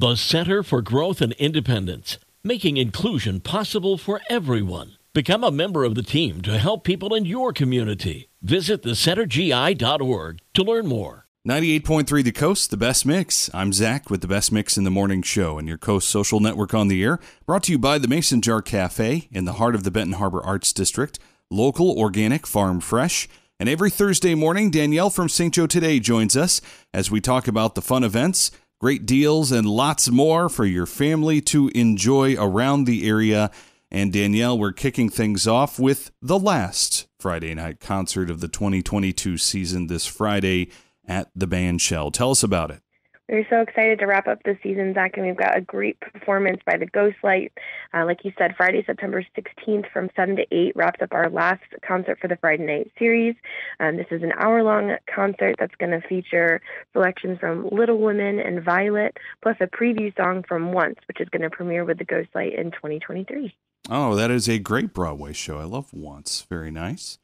The Center for Growth and Independence, making inclusion possible for everyone. Become a member of the team to help people in your community. Visit thecentergi.org to learn more. 98.3 The Coast, the best mix. I'm Zach with the best mix in the morning show and your Coast Social Network on the air. Brought to you by the Mason Jar Cafe in the heart of the Benton Harbor Arts District. Local, organic, farm fresh. And every Thursday morning, Danielle from St. Joe Today joins us as we talk about the fun events, great deals, and lots more for your family to enjoy around the area. And Danielle, we're kicking things off with the last Friday night concert of the 2022 season this Friday at the Bandshell. Tell us about it. We're so excited to wrap up the season, Zach, and we've got a great performance by the Ghostlight. Uh, like you said, Friday, September 16th from 7 to 8 wraps up our last concert for the Friday night series. Um, this is an hour long concert that's going to feature selections from Little Women and Violet, plus a preview song from Once, which is going to premiere with the Ghostlight in 2023. Oh, that is a great Broadway show. I love Once. Very nice.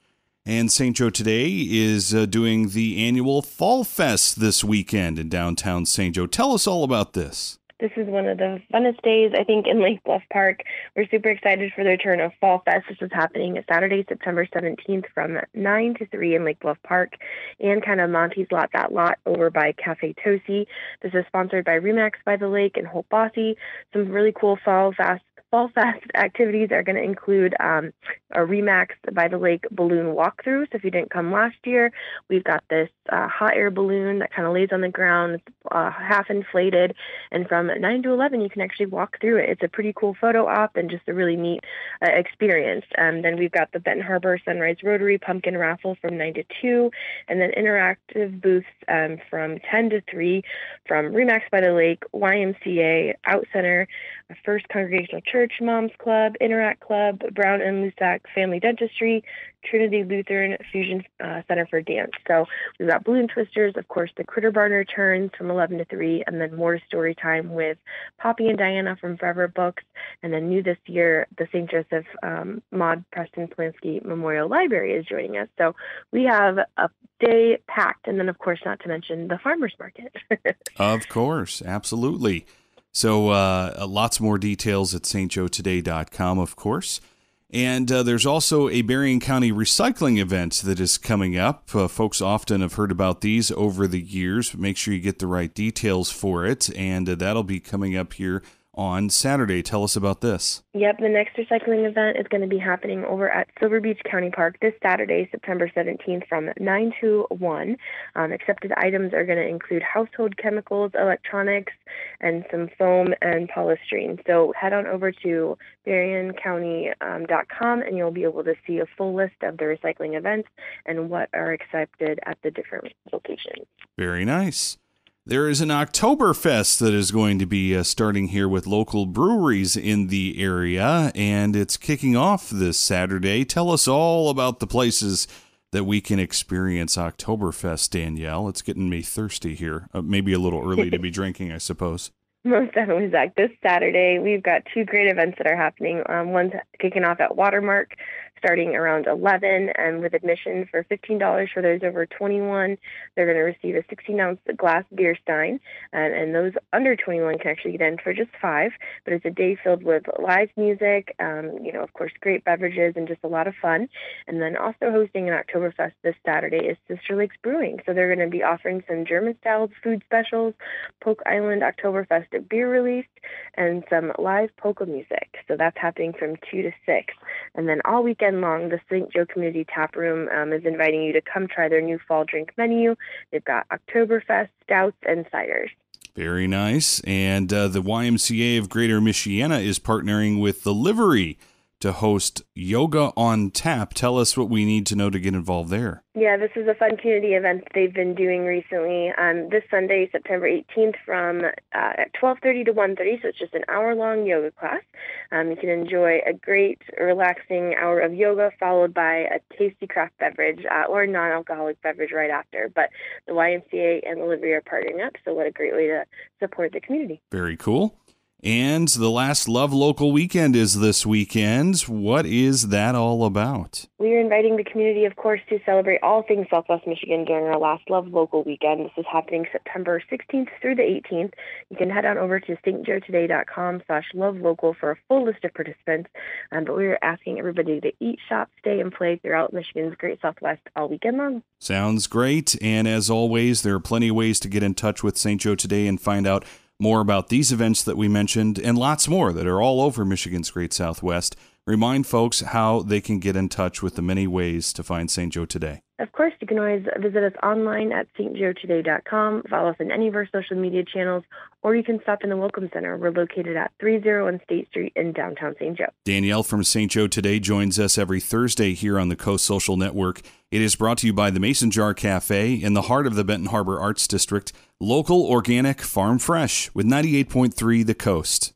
And St. Joe Today is uh, doing the annual Fall Fest this weekend in downtown St. Joe. Tell us all about this. This is one of the funnest days, I think, in Lake Bluff Park. We're super excited for the return of Fall Fest. This is happening Saturday, September 17th from 9 to 3 in Lake Bluff Park and kind of Monte's Lot, that lot over by Cafe Tosi. This is sponsored by RE/MAX by the Lake and Holt Bosse. Some really cool Fall Fest Fall Fest activities are going to include um, a RE/MAX by the Lake balloon walkthrough. So if you didn't come last year, we've got this uh, hot air balloon that kind of lays on the ground, uh, half inflated, and from 9 to 11 you can actually walk through it. It's a pretty cool photo op and just a really neat uh, experience. And then we've got the Benton Harbor Sunrise Rotary pumpkin raffle from 9 to 2, and then interactive booths um, from 10 to 3 from RE/MAX by the Lake, YMCA, OutCenter, First Congregational Church Moms Club, Interact Club, Brown and Luczak Family Dentistry, Trinity Lutheran Fusion uh, Center for Dance. So we've got Balloon Twisters, of course, the Critter Barn returns from 11 to 3, and then more story time with Poppy and Diana from Forever Books, and then new this year, the St. Joseph um, Maud Preston Palenske Memorial Library is joining us. So we have a day packed, and then, of course, not to mention the farmers market. of course, absolutely. So uh, lots more details at stjoetoday.com, of course. And uh, there's also a Berrien County recycling event that is coming up. Uh, folks often have heard about these over the years. Make sure you get the right details for it. And uh, that'll be coming up here on Saturday. Tell us about this. Yep, the next recycling event is going to be happening over at Silver Beach County Park this Saturday, September 17th from 9 to 1. Um, accepted items are going to include household chemicals, electronics, and some foam and polystyrene. So head on over to berriencounty.com um, and you'll be able to see a full list of the recycling events and what are accepted at the different locations. Very nice. There is an Oktoberfest that is going to be uh, starting here with local breweries in the area, and it's kicking off this Saturday. Tell us all about the places that we can experience Oktoberfest, Danielle. It's getting me thirsty here. Uh, maybe a little early to be drinking, I suppose. Most definitely, Zach. This Saturday, we've got two great events that are happening. Um, one's kicking off at Watermark starting around 11 and with admission for $15 for those over 21 they're going to receive a 16 ounce glass beer stein and, and those under 21 can actually get in for just five but it's a day filled with live music um, you know of course great beverages and just a lot of fun. And then also hosting an oktoberfest this saturday is sister lakes brewing. So they're going to be offering some german style food specials polk island oktoberfest beer release and some live polka music. So that's happening from 2 to 6 and then all weekend weekend long, the St. Joe Community Tap Room um, is inviting you to come try their new fall drink menu. They've got Oktoberfest, stouts, and ciders. Very nice. And uh, the YMCA of Greater Michiana is partnering with the Livery to host Yoga on Tap. Tell us what we need to know to get involved there. Yeah, this is a fun community event they've been doing recently. Um, this Sunday, September 18th, from uh, 12:30 to 1:30, so it's just an hour-long yoga class. Um, you can enjoy a great, relaxing hour of yoga, followed by a tasty craft beverage uh, or non-alcoholic beverage right after. But the YMCA and the Livery are partnering up, so what a great way to support the community. Very cool. And the last Love Local weekend is this weekend. What is that all about? We are inviting the community, of course, to celebrate all things Southwest Michigan during our last Love Local weekend. This is happening September 16th through the 18th. You can head on over to stjoetoday.com slash love local for a full list of participants. Um, but we are asking everybody to eat, shop, stay, and play throughout Michigan's great Southwest all weekend long. Sounds great. And as always, there are plenty of ways to get in touch with St. Joe today and find out more about these events that we mentioned and lots more that are all over Michigan's Great Southwest. Remind folks how they can get in touch with the many ways to find St. Joe today. Of course, you can always visit us online at stjoetoday.com, follow us on any of our social media channels, or you can stop in the Welcome Center. We're located at 301 State Street in downtown St. Joe. Danielle from St. Joe Today joins us every Thursday here on the Coast Social Network. It is brought to you by the Mason Jar Cafe in the heart of the Benton Harbor Arts District, local, organic, farm fresh with 98.3 The Coast.